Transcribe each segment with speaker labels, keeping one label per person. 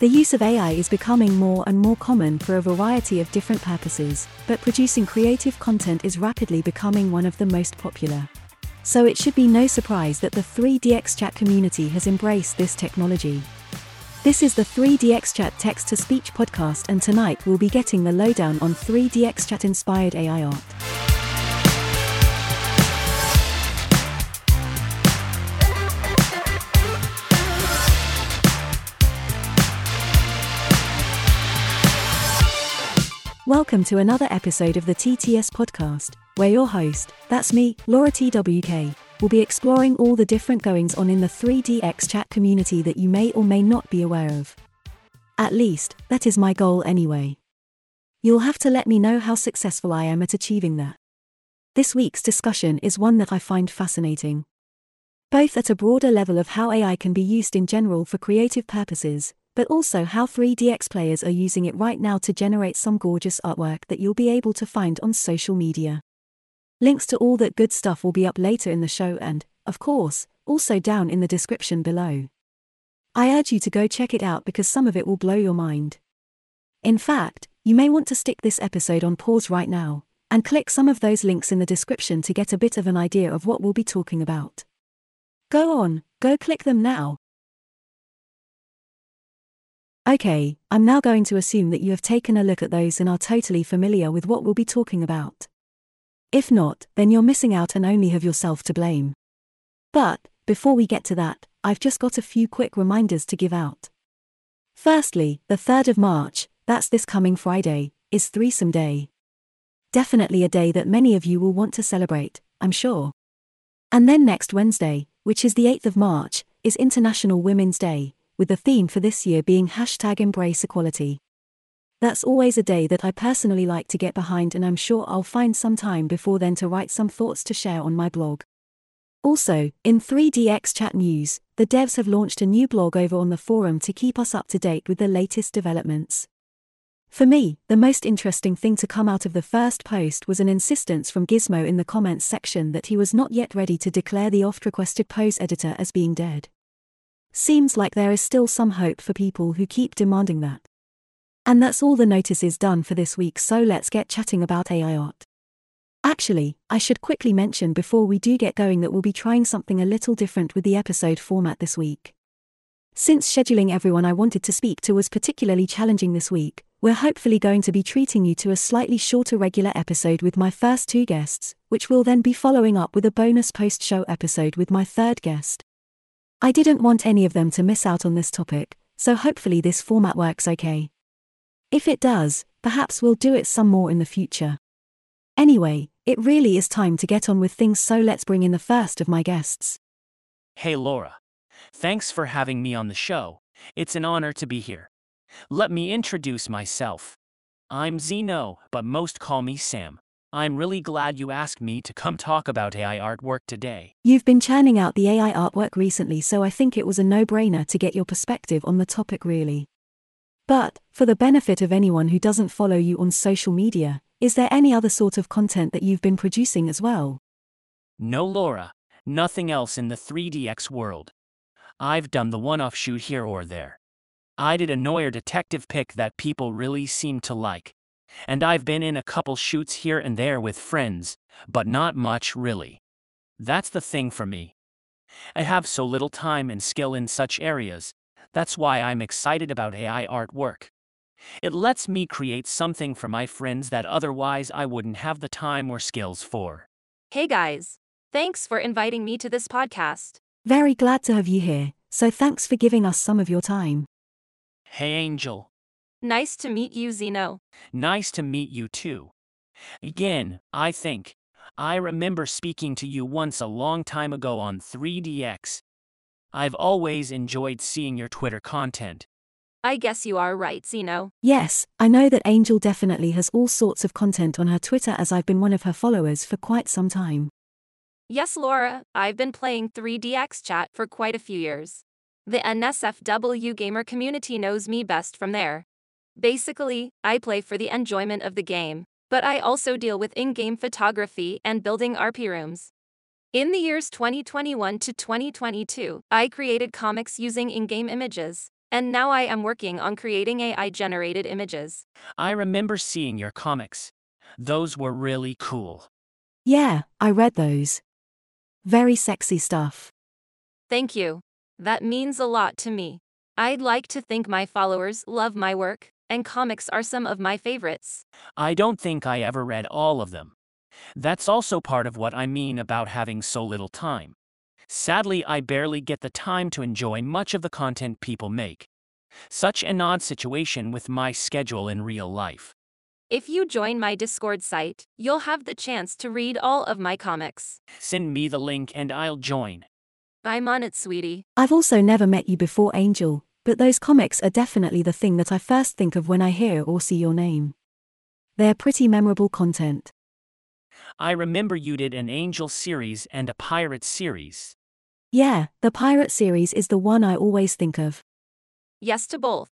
Speaker 1: The use of AI is becoming more and more common for a variety of different purposes, but producing creative content is rapidly becoming one of the most popular. So it should be no surprise that the 3DX Chat community has embraced this technology. This is the 3DX Chat text to speech podcast, and tonight we'll be getting the lowdown on 3DX Chat inspired AI art. Welcome to another episode of the TTS podcast, where your host, that's me, Laura TWK, will be exploring all the different goings on in the 3DX chat community that you may or may not be aware of. At least, that is my goal anyway. You'll have to let me know how successful I am at achieving that. This week's discussion is one that I find fascinating. Both at a broader level of how AI can be used in general for creative purposes, but also how 3DX players are using it right now to generate some gorgeous artwork that you'll be able to find on social media. Links to all that good stuff will be up later in the show and, of course, also down in the description below. I urge you to go check it out because some of it will blow your mind. In fact, you may want to stick this episode on pause right now and click some of those links in the description to get a bit of an idea of what we'll be talking about. Go on, go click them now. Okay, I'm now going to assume that you have taken a look at those and are totally familiar with what we'll be talking about. If not, then you're missing out and only have yourself to blame. But, before we get to that, I've just got a few quick reminders to give out. Firstly, the 3rd of March, that's this coming Friday, is Threesome Day. Definitely a day that many of you will want to celebrate, I'm sure. And then next Wednesday, which is the 8th of March, is International Women's Day, with the theme for this year being hashtag embrace equality. That's always a day that I personally like to get behind, and I'm sure I'll find some time before then to write some thoughts to share on my blog. Also, in 3DX Chat News, the devs have launched a new blog over on the forum to keep us up to date with the latest developments. For me, the most interesting thing to come out of the first post was an insistence from Gizmo in the comments section that he was not yet ready to declare the oft requested pose editor as being dead. Seems like there is still some hope for people who keep demanding that. And that's all the notice is done for this week, so let's get chatting about AI art. Actually, I should quickly mention before we do get going that we'll be trying something a little different with the episode format this week. Since scheduling everyone I wanted to speak to was particularly challenging this week, we're hopefully going to be treating you to a slightly shorter regular episode with my first two guests, which will then be following up with a bonus post show episode with my third guest. I didn't want any of them to miss out on this topic, so hopefully this format works okay. If it does, perhaps we'll do it some more in the future. Anyway, it really is time to get on with things, so let's bring in the first of my guests.
Speaker 2: Hey Laura. Thanks for having me on the show. It's an honor to be here. Let me introduce myself. I'm Xeno, but most call me Sam. I'm really glad you asked me to come talk about AI artwork today.
Speaker 1: You've been churning out the AI artwork recently, so I think it was a no brainer to get your perspective on the topic, really. But, for the benefit of anyone who doesn't follow you on social media, is there any other sort of content that you've been producing as well?
Speaker 2: No, Laura, nothing else in the 3DX world. I've done the one off shoot here or there. I did a Noir detective pick that people really seemed to like. And I've been in a couple shoots here and there with friends, but not much really. That's the thing for me. I have so little time and skill in such areas, that's why I'm excited about AI artwork. It lets me create something for my friends that otherwise I wouldn't have the time or skills for.
Speaker 3: Hey guys. Thanks for inviting me to this podcast.
Speaker 1: Very glad to have you here, so thanks for giving us some of your time.
Speaker 2: Hey Angel,
Speaker 3: Nice to meet you, Xeno.
Speaker 2: nice to meet you too. Again, I think. I remember speaking to you once a long time ago on 3DX. I've always enjoyed seeing your Twitter content.
Speaker 3: I guess you are right, Xeno.
Speaker 1: Yes, I know that Angel definitely has all sorts of content on her Twitter as I've been one of her followers for quite some time.
Speaker 3: Yes, Laura, I've been playing 3DX chat for quite a few years. The NSFW gamer community knows me best from there. Basically, I play for the enjoyment of the game, but I also deal with in game photography and building RP rooms. In the years 2021 to 2022, I created comics using in game images. and now I am working on creating AI generated images.
Speaker 2: I remember seeing your comics. Those were really cool.
Speaker 1: Yeah, I read those. Very sexy stuff.
Speaker 3: Thank you. That means a lot to me. I'd like to think my followers love my work, and comics are some of my favorites.
Speaker 2: I don't think I ever read all of them. That's also part of what I mean about having so little time. Sadly, I barely get the time to enjoy much of the content people make. Such an odd situation with my schedule in real life.
Speaker 3: If you join my Discord site, you'll have the chance to read all of my comics.
Speaker 2: Send me the link and I'll join.
Speaker 3: I'm on it, sweetie.
Speaker 1: I've also never met you before, Angel, but those comics are definitely the thing that I first think of when I hear or see your name. They're pretty memorable content.
Speaker 2: I remember you did an Angel series and a Pirate series.
Speaker 1: Yeah, the Pirate series is the one I always think of.
Speaker 3: Yes to both.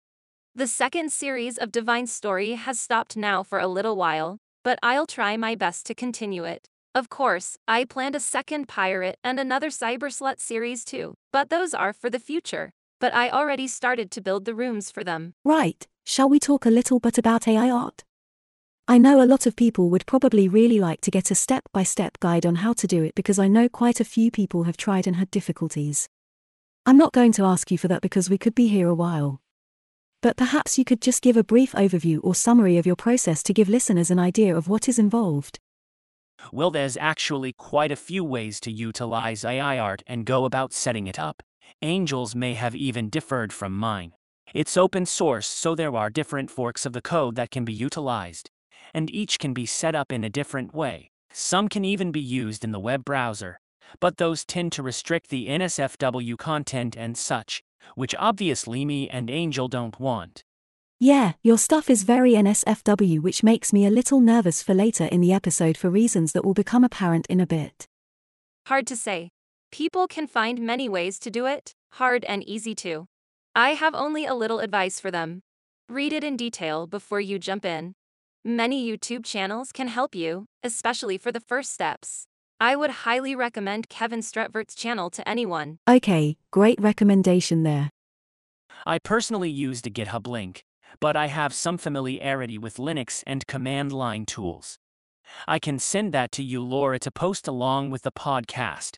Speaker 3: The second series of Divine Story has stopped now for a little while, but I'll try my best to continue it. Of course, I planned a second Pirate and another Cyber Slut series too, but those are for the future. But I already started to build the rooms for them.
Speaker 1: Right, shall we talk a little bit about AI art? I know a lot of people would probably really like to get a step by step guide on how to do it because I know quite a few people have tried and had difficulties. I'm not going to ask you for that because we could be here a while. But perhaps you could just give a brief overview or summary of your process to give listeners an idea of what is involved.
Speaker 2: Well, there's actually quite a few ways to utilize AI art and go about setting it up. Angel's may have even differed from mine. It's open source, so there are different forks of the code that can be utilized, and each can be set up in a different way. Some can even be used in the web browser, but those tend to restrict the NSFW content and such, which obviously me and Angel don't want.
Speaker 1: Yeah, your stuff is very NSFW, which makes me a little nervous for later in the episode for reasons that will become apparent in a bit.
Speaker 3: Hard to say. People can find many ways to do it, hard and easy too. I have only a little advice for them. Read it in detail before you jump in. Many YouTube channels can help you, especially for the first steps. I would highly recommend Kevin Stratvert's channel to anyone.
Speaker 1: Okay, great recommendation there.
Speaker 2: I personally used a GitHub link, but I have some familiarity with Linux and command line tools. I can send that to you, Laura, to post along with the podcast.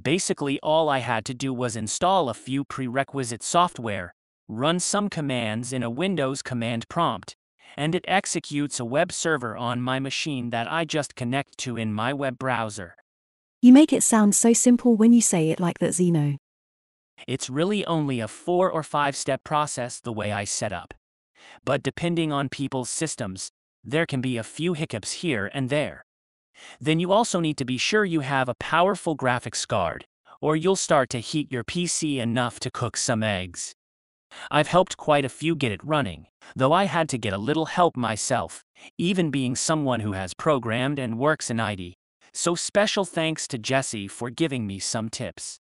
Speaker 2: Basically, all I had to do was install a few prerequisite software, run some commands in a Windows command prompt, and it executes a web server on my machine that I just connect to in my web browser.
Speaker 1: You make it sound so simple when you say it like that, Xeno.
Speaker 2: It's really only a four or five step process the way I set up. But depending on people's systems, there can be a few hiccups here and there. Then you also need to be sure you have a powerful graphics card, or you'll start to heat your PC enough to cook some eggs. I've helped quite a few get it running, though I had to get a little help myself, even being someone who has programmed and works in IT. So special thanks to Jessi for giving me some tips.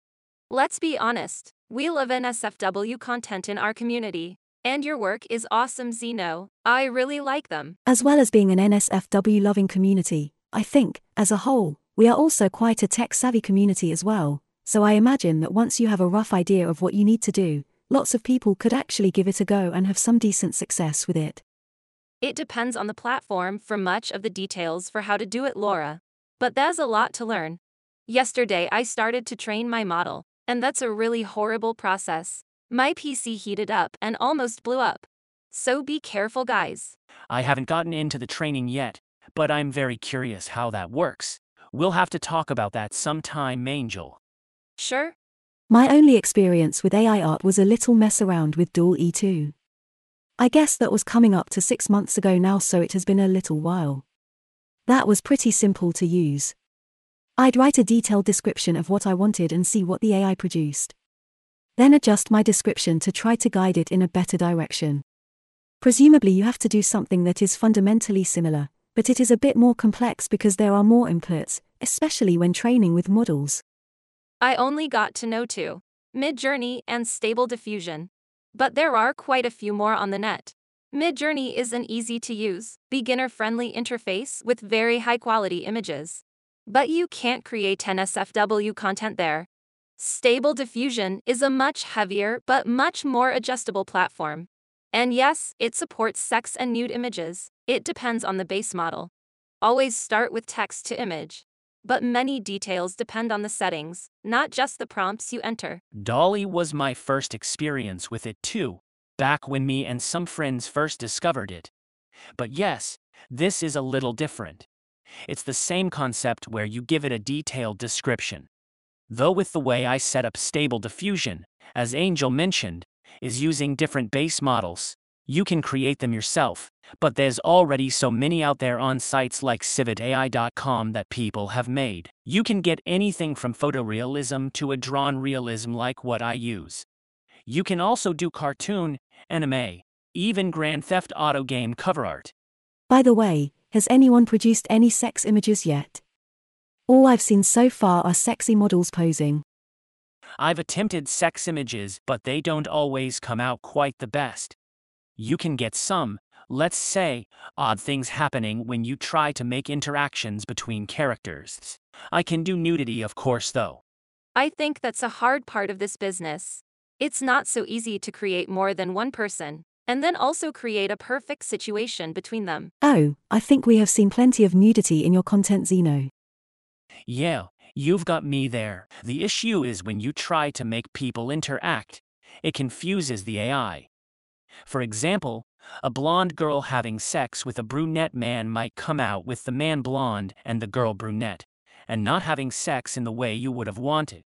Speaker 3: Let's be honest, we love NSFW content in our community. And your work is awesome, Xeno. I really like them.
Speaker 1: As well as being an NSFW loving community, I think, as a whole, we are also quite a tech savvy community as well, so I imagine that once you have a rough idea of what you need to do, lots of people could actually give it a go and have some decent success with it.
Speaker 3: It depends on the platform for much of the details for how to do it, Laura. But there's a lot to learn. Yesterday, I started to train my model, and that's a really horrible process. My PC heated up and almost blew up. So be careful, guys.
Speaker 2: I haven't gotten into the training yet, but I'm very curious how that works. We'll have to talk about that sometime, Angel.
Speaker 3: Sure.
Speaker 1: My only experience with AI art was a little mess around with DALL-E 2. I guess that was coming up to six months ago now, so it has been a little while. That was pretty simple to use. I'd write a detailed description of what I wanted and see what the AI produced. Then adjust my description to try to guide it in a better direction. Presumably, you have to do something that is fundamentally similar, but it is a bit more complex because there are more inputs, especially when training with models.
Speaker 3: I only got to know two Midjourney and Stable Diffusion. But there are quite a few more on the net. Midjourney is an easy to use, beginner friendly interface with very high quality images. But you can't create NSFW content there. Stable Diffusion is a much heavier but much more adjustable platform. And yes, it supports sex and nude images. It depends on the base model. Always start with text to image. But many details depend on the settings, not just the prompts you enter.
Speaker 2: DALL-E was my first experience with it too, back when me and some friends first discovered it. But yes, this is a little different. It's the same concept where you give it a detailed description. Though with the way I set up Stable Diffusion, as Angel mentioned, is using different base models, you can create them yourself, but there's already so many out there on sites like civitai.com that people have made. You can get anything from photorealism to a drawn realism like what I use. You can also do cartoon, anime, even Grand Theft Auto game cover art.
Speaker 1: By the way, has anyone produced any sex images yet? All I've seen so far are sexy models posing.
Speaker 2: I've attempted sex images, but they don't always come out quite the best. You can get some, let's say, odd things happening when you try to make interactions between characters. I can do nudity, of course, though.
Speaker 3: I think that's a hard part of this business. It's not so easy to create more than one person, and then also create a perfect situation between them.
Speaker 1: Oh, I think we have seen plenty of nudity in your content, Xeno.
Speaker 2: Yeah, you've got me there. The issue is when you try to make people interact, it confuses the AI. For example, a blonde girl having sex with a brunette man might come out with the man blonde and the girl brunette, and not having sex in the way you would have wanted.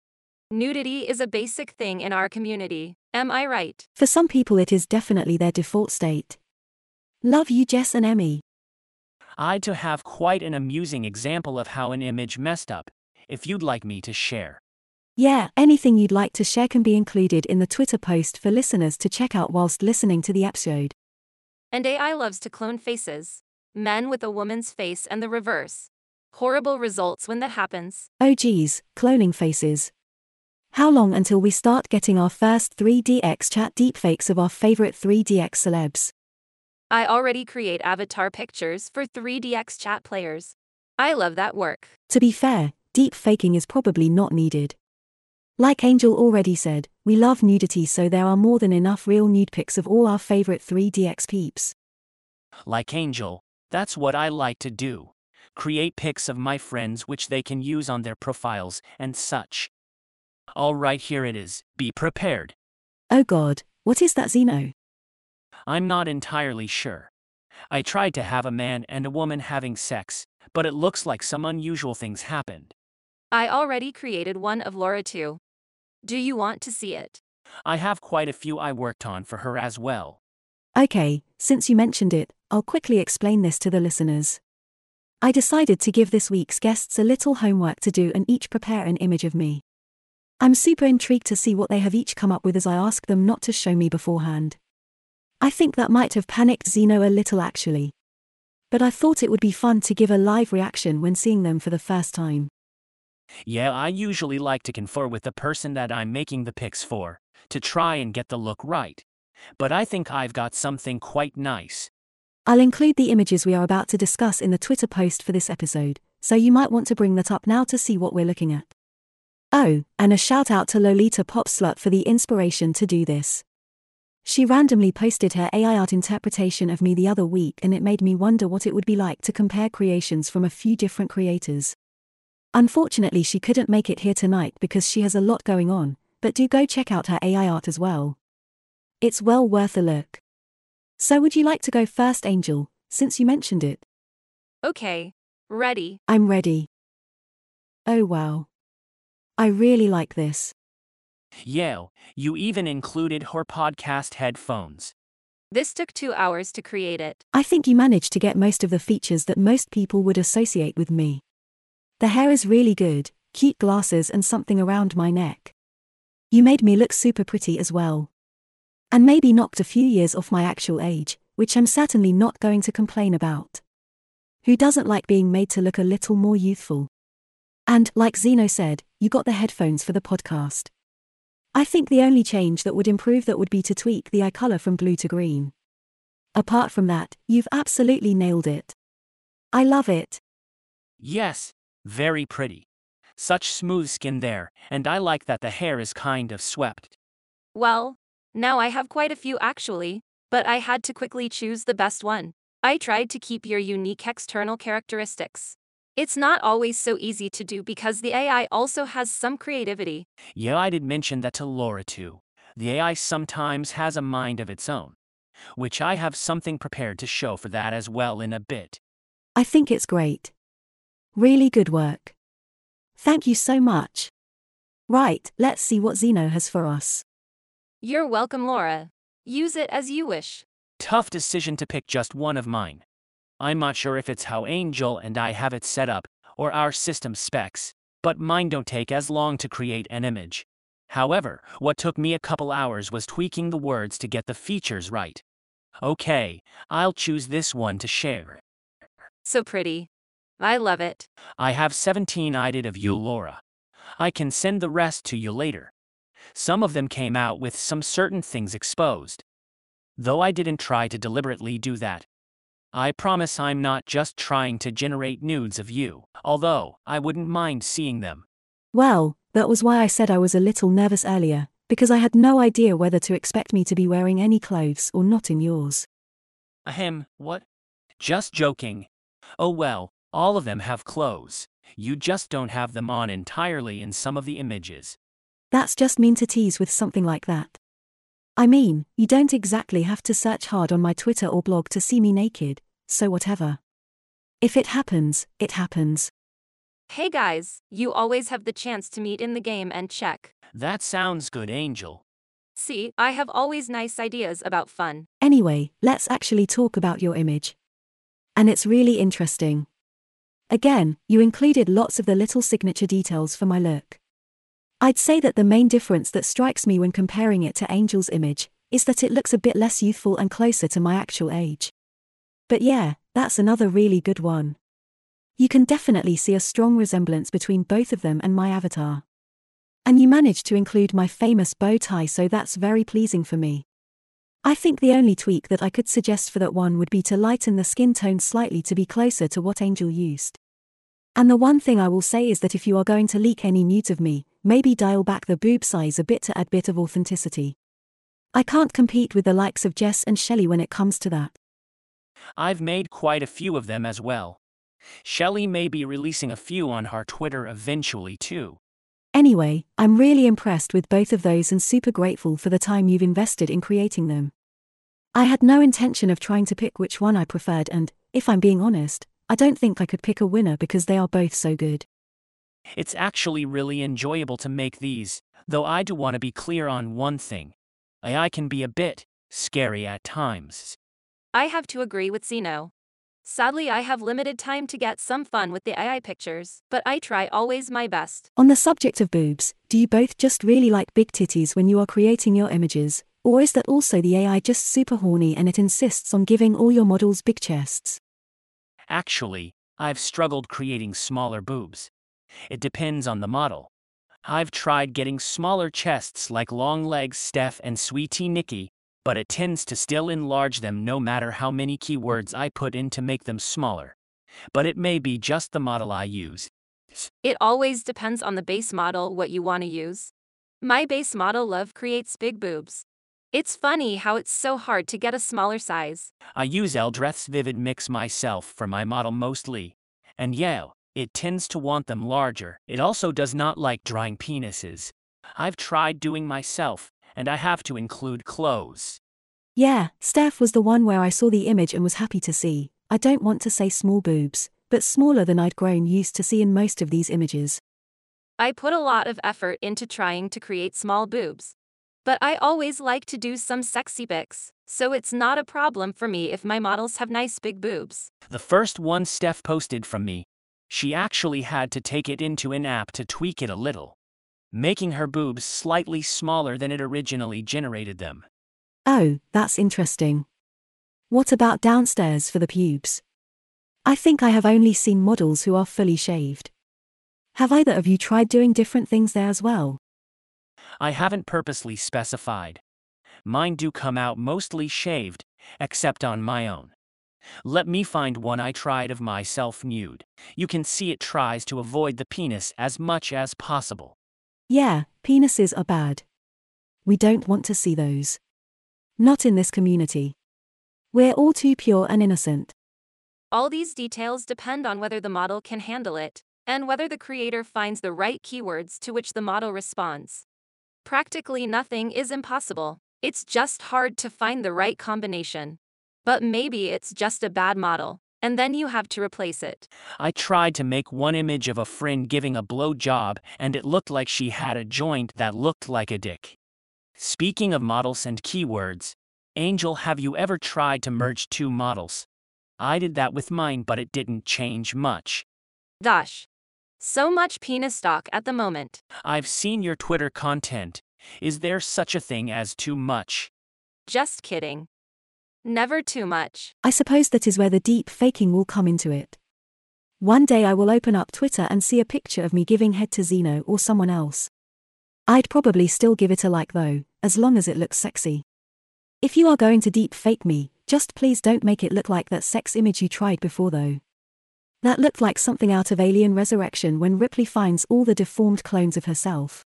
Speaker 3: Nudity is a basic thing in our community, am I right?
Speaker 1: For some people, it is definitely their default state. Love you, Jess and Emmy.
Speaker 2: I'd to have quite an amusing example of how an image messed up, if you'd like me to share.
Speaker 1: Yeah, anything you'd like to share can be included in the Twitter post for listeners to check out whilst listening to the episode.
Speaker 3: And AI loves to clone faces. Men with a woman's face and the reverse. Horrible results when that happens.
Speaker 1: Oh geez, cloning faces. How long until we start getting our first 3DX chat deepfakes of our favorite 3DX celebs?
Speaker 3: I already create avatar pictures for 3DX chat players. I love that work.
Speaker 1: To be fair, deep faking is probably not needed. Like Angel already said, we love nudity so there are more than enough real nude pics of all our favorite 3DX peeps.
Speaker 2: Like Angel, that's what I like to do. Create pics of my friends which they can use on their profiles and such. Alright, here it is. Be prepared.
Speaker 1: Oh god, what is that Xeno?
Speaker 2: I'm not entirely sure. I tried to have a man and a woman having sex, but it looks like some unusual things happened.
Speaker 3: I already created one of Laura too. Do you want to see it?
Speaker 2: I have quite a few I worked on for her as well.
Speaker 1: Okay, since you mentioned it, I'll quickly explain this to the listeners. I decided to give this week's guests a little homework to do and each prepare an image of me. I'm super intrigued to see what they have each come up with as I ask them not to show me beforehand. I think that might have panicked Xeno a little actually. But I thought it would be fun to give a live reaction when seeing them for the first time.
Speaker 2: Yeah, I usually like to confer with the person that I'm making the pics for, to try and get the look right. But I think I've got something quite nice.
Speaker 1: I'll include the images we are about to discuss in the Twitter post for this episode, so you might want to bring that up now to see what we're looking at. Oh, and a shout out to Lolita Pop Slut for the inspiration to do this. She randomly posted her AI art interpretation of me the other week and it made me wonder what it would be like to compare creations from a few different creators. Unfortunately, she couldn't make it here tonight because she has a lot going on, but do go check out her AI art as well. It's well worth a look. So, would you like to go first, Angel, since you mentioned it?
Speaker 3: Okay. Ready.
Speaker 1: I'm ready. Oh wow. I really like this.
Speaker 2: Yeah, you even included her podcast headphones.
Speaker 3: This took two hours to create it.
Speaker 1: I think you managed to get most of the features that most people would associate with me. The hair is really good, cute glasses, and something around my neck. You made me look super pretty as well. And maybe knocked a few years off my actual age, which I'm certainly not going to complain about. Who doesn't like being made to look a little more youthful? And, like Xeno said, you got the headphones for the podcast. I think the only change that would improve that would be to tweak the eye color from blue to green. Apart from that, you've absolutely nailed it. I love it.
Speaker 2: Yes, very pretty. Such smooth skin there, and I like that the hair is kind of swept.
Speaker 3: Well, now I have quite a few actually, but I had to quickly choose the best one. I tried to keep your unique external characteristics. It's not always so easy to do because the AI also has some creativity.
Speaker 2: Yeah, I did mention that to Laura too. The AI sometimes has a mind of its own, which I have something prepared to show for that as well in a bit.
Speaker 1: I think it's great. Really good work. Thank you so much. Right, let's see what Xeno has for us.
Speaker 3: You're welcome, Laura. Use it as you wish.
Speaker 2: Tough decision to pick just one of mine. I'm not sure if it's how Angel and I have it set up, or our system specs, but mine don't take as long to create an image. However, what took me a couple hours was tweaking the words to get the features right. Okay, I'll choose this one to share.
Speaker 3: So pretty. I love it.
Speaker 2: I have 17 I did of you, Laura. I can send the rest to you later. Some of them came out with some certain things exposed. Though I didn't try to deliberately do that, I promise I'm not just trying to generate nudes of you, although I wouldn't mind seeing them.
Speaker 1: Well, that was why I said I was a little nervous earlier, because I had no idea whether to expect me to be wearing any clothes or not in yours.
Speaker 2: Ahem, what? Just joking. Oh well, all of them have clothes. You just don't have them on entirely in some of the images.
Speaker 1: That's just mean to tease with something like that. I mean, you don't exactly have to search hard on my Twitter or blog to see me naked, so whatever. If it happens, it happens.
Speaker 3: Hey guys, you always have the chance to meet in the game and check.
Speaker 2: That sounds good, Angel.
Speaker 3: See, I have always nice ideas about fun.
Speaker 1: Anyway, let's actually talk about your image. And it's really interesting. Again, you included lots of the little signature details for my look. I'd say that the main difference that strikes me when comparing it to Angel's image is that it looks a bit less youthful and closer to my actual age. But yeah, that's another really good one. You can definitely see a strong resemblance between both of them and my avatar. And you managed to include my famous bow tie, so that's very pleasing for me. I think the only tweak that I could suggest for that one would be to lighten the skin tone slightly to be closer to what Angel used. And the one thing I will say is that if you are going to leak any nudes of me, maybe dial back the boob size a bit to add bit of authenticity. I can't compete with the likes of Jess and Shelly when it comes to that.
Speaker 2: I've made quite a few of them as well. Shelly may be releasing a few on her Twitter eventually too.
Speaker 1: Anyway, I'm really impressed with both of those and super grateful for the time you've invested in creating them. I had no intention of trying to pick which one I preferred, and, if I'm being honest, I don't think I could pick a winner because they are both so good.
Speaker 2: It's actually really enjoyable to make these, though I do want to be clear on one thing. AI can be a bit scary at times.
Speaker 3: I have to agree with Xeno. Sadly, I have limited time to get some fun with the AI pictures, but I try always my best.
Speaker 1: On the subject of boobs, do you both just really like big titties when you are creating your images, or is that also the AI just super horny and it insists on giving all your models big chests?
Speaker 2: Actually, I've struggled creating smaller boobs. It depends on the model. I've tried getting smaller chests like Long Legs Steph and Sweetie Nikki, but it tends to still enlarge them no matter how many keywords I put in to make them smaller. But it may be just the model I use.
Speaker 3: It always depends on the base model what you want to use. My base model love creates big boobs. It's funny how it's so hard to get a smaller size.
Speaker 2: I use Eldreth's Vivid Mix myself for my model mostly. And yeah, it tends to want them larger. It also does not like drying penises. I've tried doing myself, and I have to include clothes.
Speaker 1: Yeah, Steph was the one where I saw the image and was happy to see. I don't want to say small boobs, but smaller than I'd grown used to see in most of these images.
Speaker 3: I put a lot of effort into trying to create small boobs. But I always like to do some sexy pics, so it's not a problem for me if my models have nice big boobs.
Speaker 2: The first one Steph posted from me, she actually had to take it into an app to tweak it a little, making her boobs slightly smaller than it originally generated them.
Speaker 1: Oh, that's interesting. What about downstairs for the pubes? I think I have only seen models who are fully shaved. Have either of you tried doing different things there as well?
Speaker 2: I haven't purposely specified. Mine do come out mostly shaved, except on my own. Let me find one I tried of myself nude. You can see it tries to avoid the penis as much as possible.
Speaker 1: Yeah, penises are bad. We don't want to see those. Not in this community. We're all too pure and innocent.
Speaker 3: All these details depend on whether the model can handle it, and whether the creator finds the right keywords to which the model responds. Practically nothing is impossible, it's just hard to find the right combination. But maybe it's just a bad model, and then you have to replace it.
Speaker 2: I tried to make one image of a friend giving a blow job, and it looked like she had a joint that looked like a dick. Speaking of models and keywords, Angel, have you ever tried to merge two models? I did that with mine, but it didn't change much.
Speaker 3: Gosh. So much penis talk at the moment.
Speaker 2: I've seen your Twitter content. Is there such a thing as too much?
Speaker 3: Just kidding. Never too much.
Speaker 1: I suppose that is where the deep faking will come into it. One day I will open up Twitter and see a picture of me giving head to Xeno or someone else. I'd probably still give it a like though, as long as it looks sexy. If you are going to deep fake me, just please don't make it look like that sex image you tried before though. That looked like something out of Alien Resurrection when Ripley finds all the deformed clones of herself.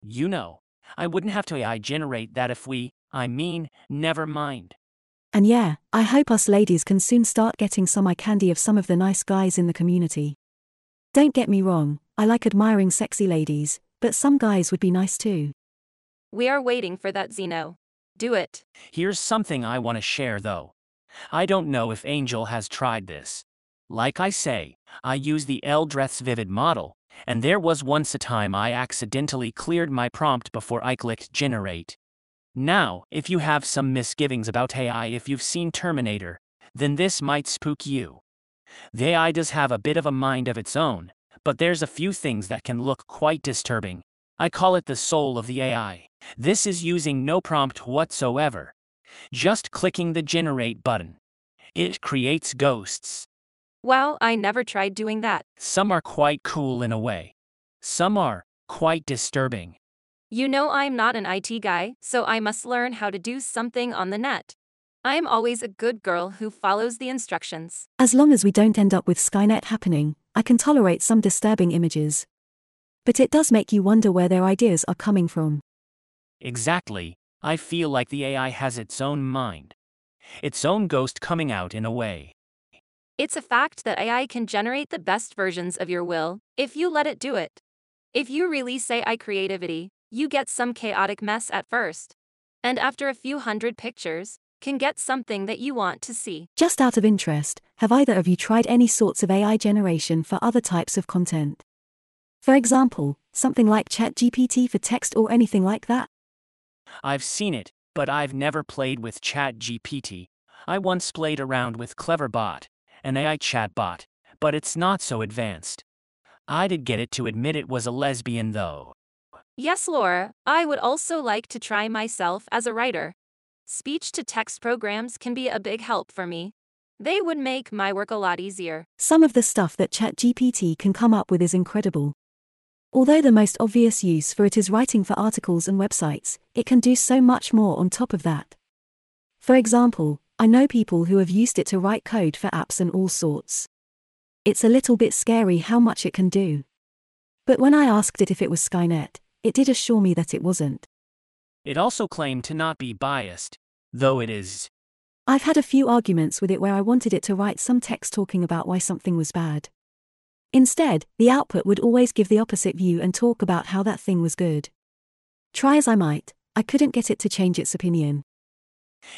Speaker 2: You know, I wouldn't have to AI generate that if we, I mean, never mind.
Speaker 1: And yeah, I hope us ladies can soon start getting some eye candy of some of the nice guys in the community. Don't get me wrong, I like admiring sexy ladies, but some guys would be nice too.
Speaker 3: We are waiting for that Xeno. Do it.
Speaker 2: Here's something I want to share though. I don't know if Angel has tried this. Like I say, I use the Eldreth's Vivid model, and there was once a time I accidentally cleared my prompt before I clicked generate. Now, if you have some misgivings about AI if you've seen Terminator, then this might spook you. The AI does have a bit of a mind of its own, but there's a few things that can look quite disturbing. I call it the soul of the AI. This is using no prompt whatsoever. Just clicking the generate button. It creates ghosts.
Speaker 3: Wow, I never tried doing that.
Speaker 2: Some are quite cool in a way. Some are quite disturbing.
Speaker 3: You know I'm not an IT guy, so I must learn how to do something on the net. I'm always a good girl who follows the instructions.
Speaker 1: As long as we don't end up with Skynet happening, I can tolerate some disturbing images. But it does make you wonder where their ideas are coming from.
Speaker 2: Exactly. I feel like the AI has its own mind. Its own ghost coming out in a way.
Speaker 3: It's a fact that AI can generate the best versions of your will, if you let it do it. If you really say I creativity, you get some chaotic mess at first. And after a few hundred pictures, can get something that you want to see.
Speaker 1: Just out of interest, have either of you tried any sorts of AI generation for other types of content? For example, something like ChatGPT for text or anything like that?
Speaker 2: I've seen it, but I've never played with ChatGPT. I once played around with Cleverbot, an AI chatbot, but it's not so advanced. I did get it to admit it was a lesbian though.
Speaker 3: Yes, Laura, I would also like to try myself as a writer. Speech to text programs can be a big help for me. They would make my work a lot easier.
Speaker 1: Some of the stuff that ChatGPT can come up with is incredible. Although the most obvious use for it is writing for articles and websites, it can do so much more on top of that. For example, I know people who have used it to write code for apps and all sorts. It's a little bit scary how much it can do. But when I asked it if it was Skynet, it did assure me that it wasn't.
Speaker 2: It also claimed to not be biased, though it is.
Speaker 1: I've had a few arguments with it where I wanted it to write some text talking about why something was bad. Instead, the output would always give the opposite view and talk about how that thing was good. Try as I might, I couldn't get it to change its opinion.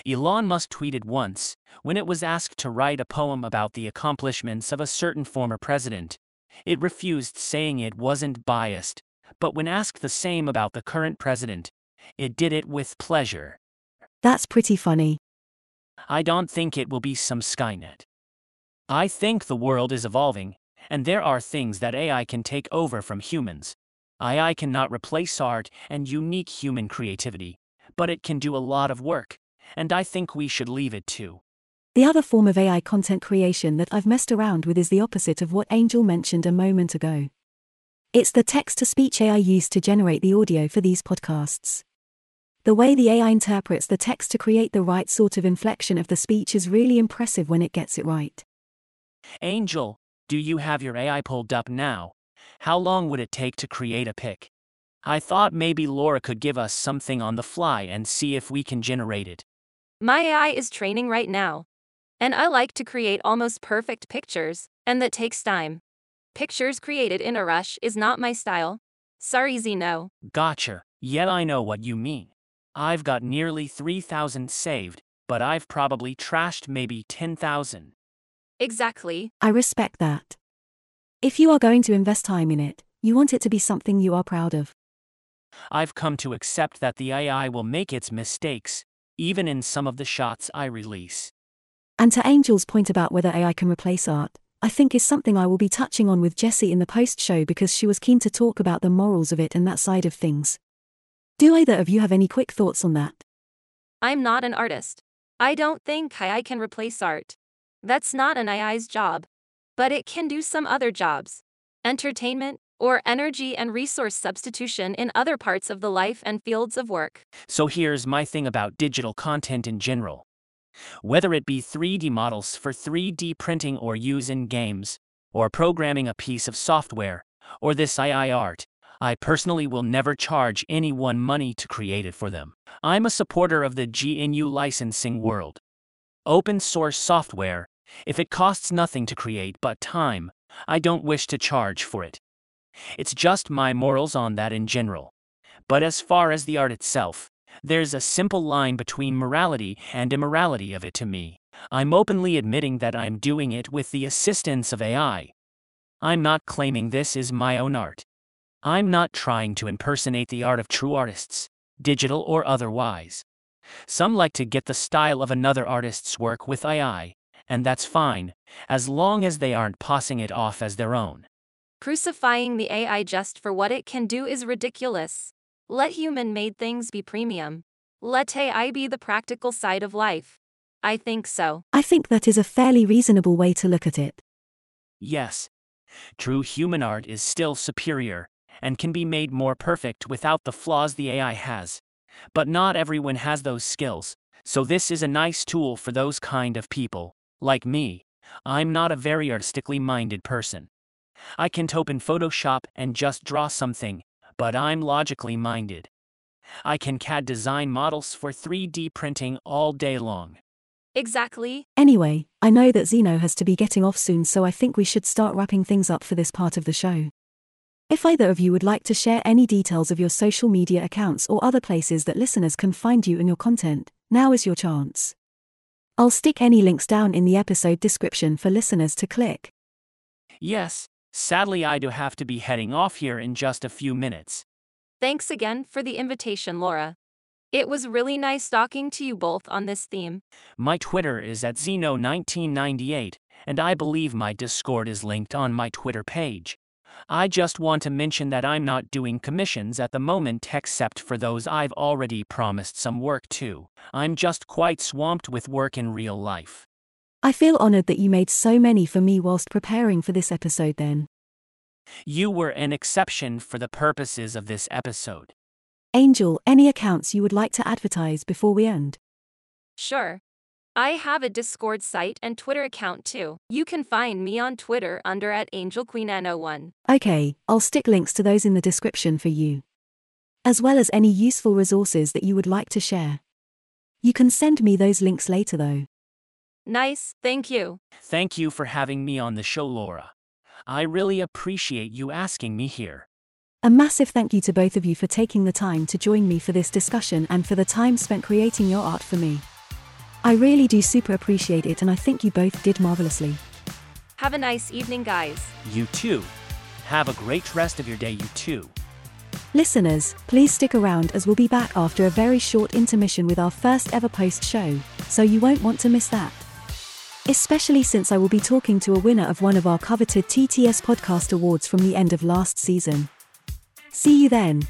Speaker 2: Elon Musk tweeted once, when it was asked to write a poem about the accomplishments of a certain former president, it refused saying it wasn't biased, but when asked the same about the current president, it did it with pleasure.
Speaker 1: That's pretty funny.
Speaker 2: I don't think it will be some Skynet. I think the world is evolving, and there are things that AI can take over from humans. AI cannot replace art and unique human creativity, but it can do a lot of work, and I think we should leave it to.
Speaker 1: The other form of AI content creation that I've messed around with is the opposite of what Angel mentioned a moment ago. It's the text to speech AI used to generate the audio for these podcasts. The way the AI interprets the text to create the right sort of inflection of the speech is really impressive when it gets it right.
Speaker 2: Angel, do you have your AI pulled up now? How long would it take to create a pic? I thought maybe Laura could give us something on the fly and see if we can generate it.
Speaker 3: My AI is training right now. And I like to create almost perfect pictures, and that takes time. Pictures created in a rush is not my style. Sorry, Xeno.
Speaker 2: Gotcha. Yet I know what you mean. I've got nearly 3,000 saved, but I've probably trashed maybe 10,000.
Speaker 3: Exactly.
Speaker 1: I respect that. If you are going to invest time in it, you want it to be something you are proud of.
Speaker 2: I've come to accept that the AI will make its mistakes, even in some of the shots I release.
Speaker 1: And to Angel's point about whether AI can replace art, I think is something I will be touching on with Jessi in the post show because she was keen to talk about the morals of it and that side of things. Do either of you have any quick thoughts on that?
Speaker 3: I'm not an artist. I don't think AI can replace art. That's not an AI's job. But it can do some other jobs entertainment, or energy and resource substitution in other parts of the life and fields of work.
Speaker 2: So here's my thing about digital content in general. Whether it be 3D models for 3D printing or use in games, or programming a piece of software, or this AI art, I personally will never charge anyone money to create it for them. I'm a supporter of the GNU licensing world. Open source software, if it costs nothing to create but time, I don't wish to charge for it. It's just my morals on that in general. But as far as the art itself, there's a simple line between morality and immorality of it to me. I'm openly admitting that I'm doing it with the assistance of AI. I'm not claiming this is my own art. I'm not trying to impersonate the art of true artists, digital or otherwise. Some like to get the style of another artist's work with AI, and that's fine, as long as they aren't passing it off as their own.
Speaker 3: Crucifying the AI just for what it can do is ridiculous. Let human made things be premium. Let AI be the practical side of life. I think so.
Speaker 1: I think that is a fairly reasonable way to look at it.
Speaker 2: Yes, true human art is still superior, and can be made more perfect without the flaws the AI has. But not everyone has those skills, so this is a nice tool for those kind of people. Like me, I'm not a very artistically minded person. I can open Photoshop and just draw something, but I'm logically minded. I can CAD design models for 3D printing all day long.
Speaker 3: Exactly.
Speaker 1: Anyway, I know that Xeno has to be getting off soon, so I think we should start wrapping things up for this part of the show. If either of you would like to share any details of your social media accounts or other places that listeners can find you and your content, now is your chance. I'll stick any links down in the episode description for listeners to click.
Speaker 2: Yes, sadly, I do have to be heading off here in just a few minutes.
Speaker 3: Thanks again for the invitation, Laura. It was really nice talking to you both on this theme.
Speaker 2: My Twitter is at Xeno1998, and I believe my Discord is linked on my Twitter page. I just want to mention that I'm not doing commissions at the moment except for those I've already promised some work to. I'm just quite swamped with work in real life.
Speaker 1: I feel honored that you made so many for me whilst preparing for this episode, then.
Speaker 2: You were an exception for the purposes of this episode.
Speaker 1: Angel, any accounts you would like to advertise before we end?
Speaker 3: Sure. I have a Discord site and Twitter account too. You can find me on Twitter under at AngelQueenNO1.
Speaker 1: Okay, I'll stick links to those in the description for you. As well as any useful resources that you would like to share. You can send me those links later though.
Speaker 3: Nice, thank you.
Speaker 2: Thank you for having me on the show, Laura. I really appreciate you asking me here.
Speaker 1: A massive thank you to both of you for taking the time to join me for this discussion and for the time spent creating your art for me. I really do super appreciate it and I think you both did marvelously.
Speaker 3: Have a nice evening, guys.
Speaker 2: You too. Have a great rest of your day, you too.
Speaker 1: Listeners, please stick around as we'll be back after a very short intermission with our first ever post show, so you won't want to miss that. Especially since I will be talking to a winner of one of our coveted TTS Podcast Awards from the end of last season. See you then.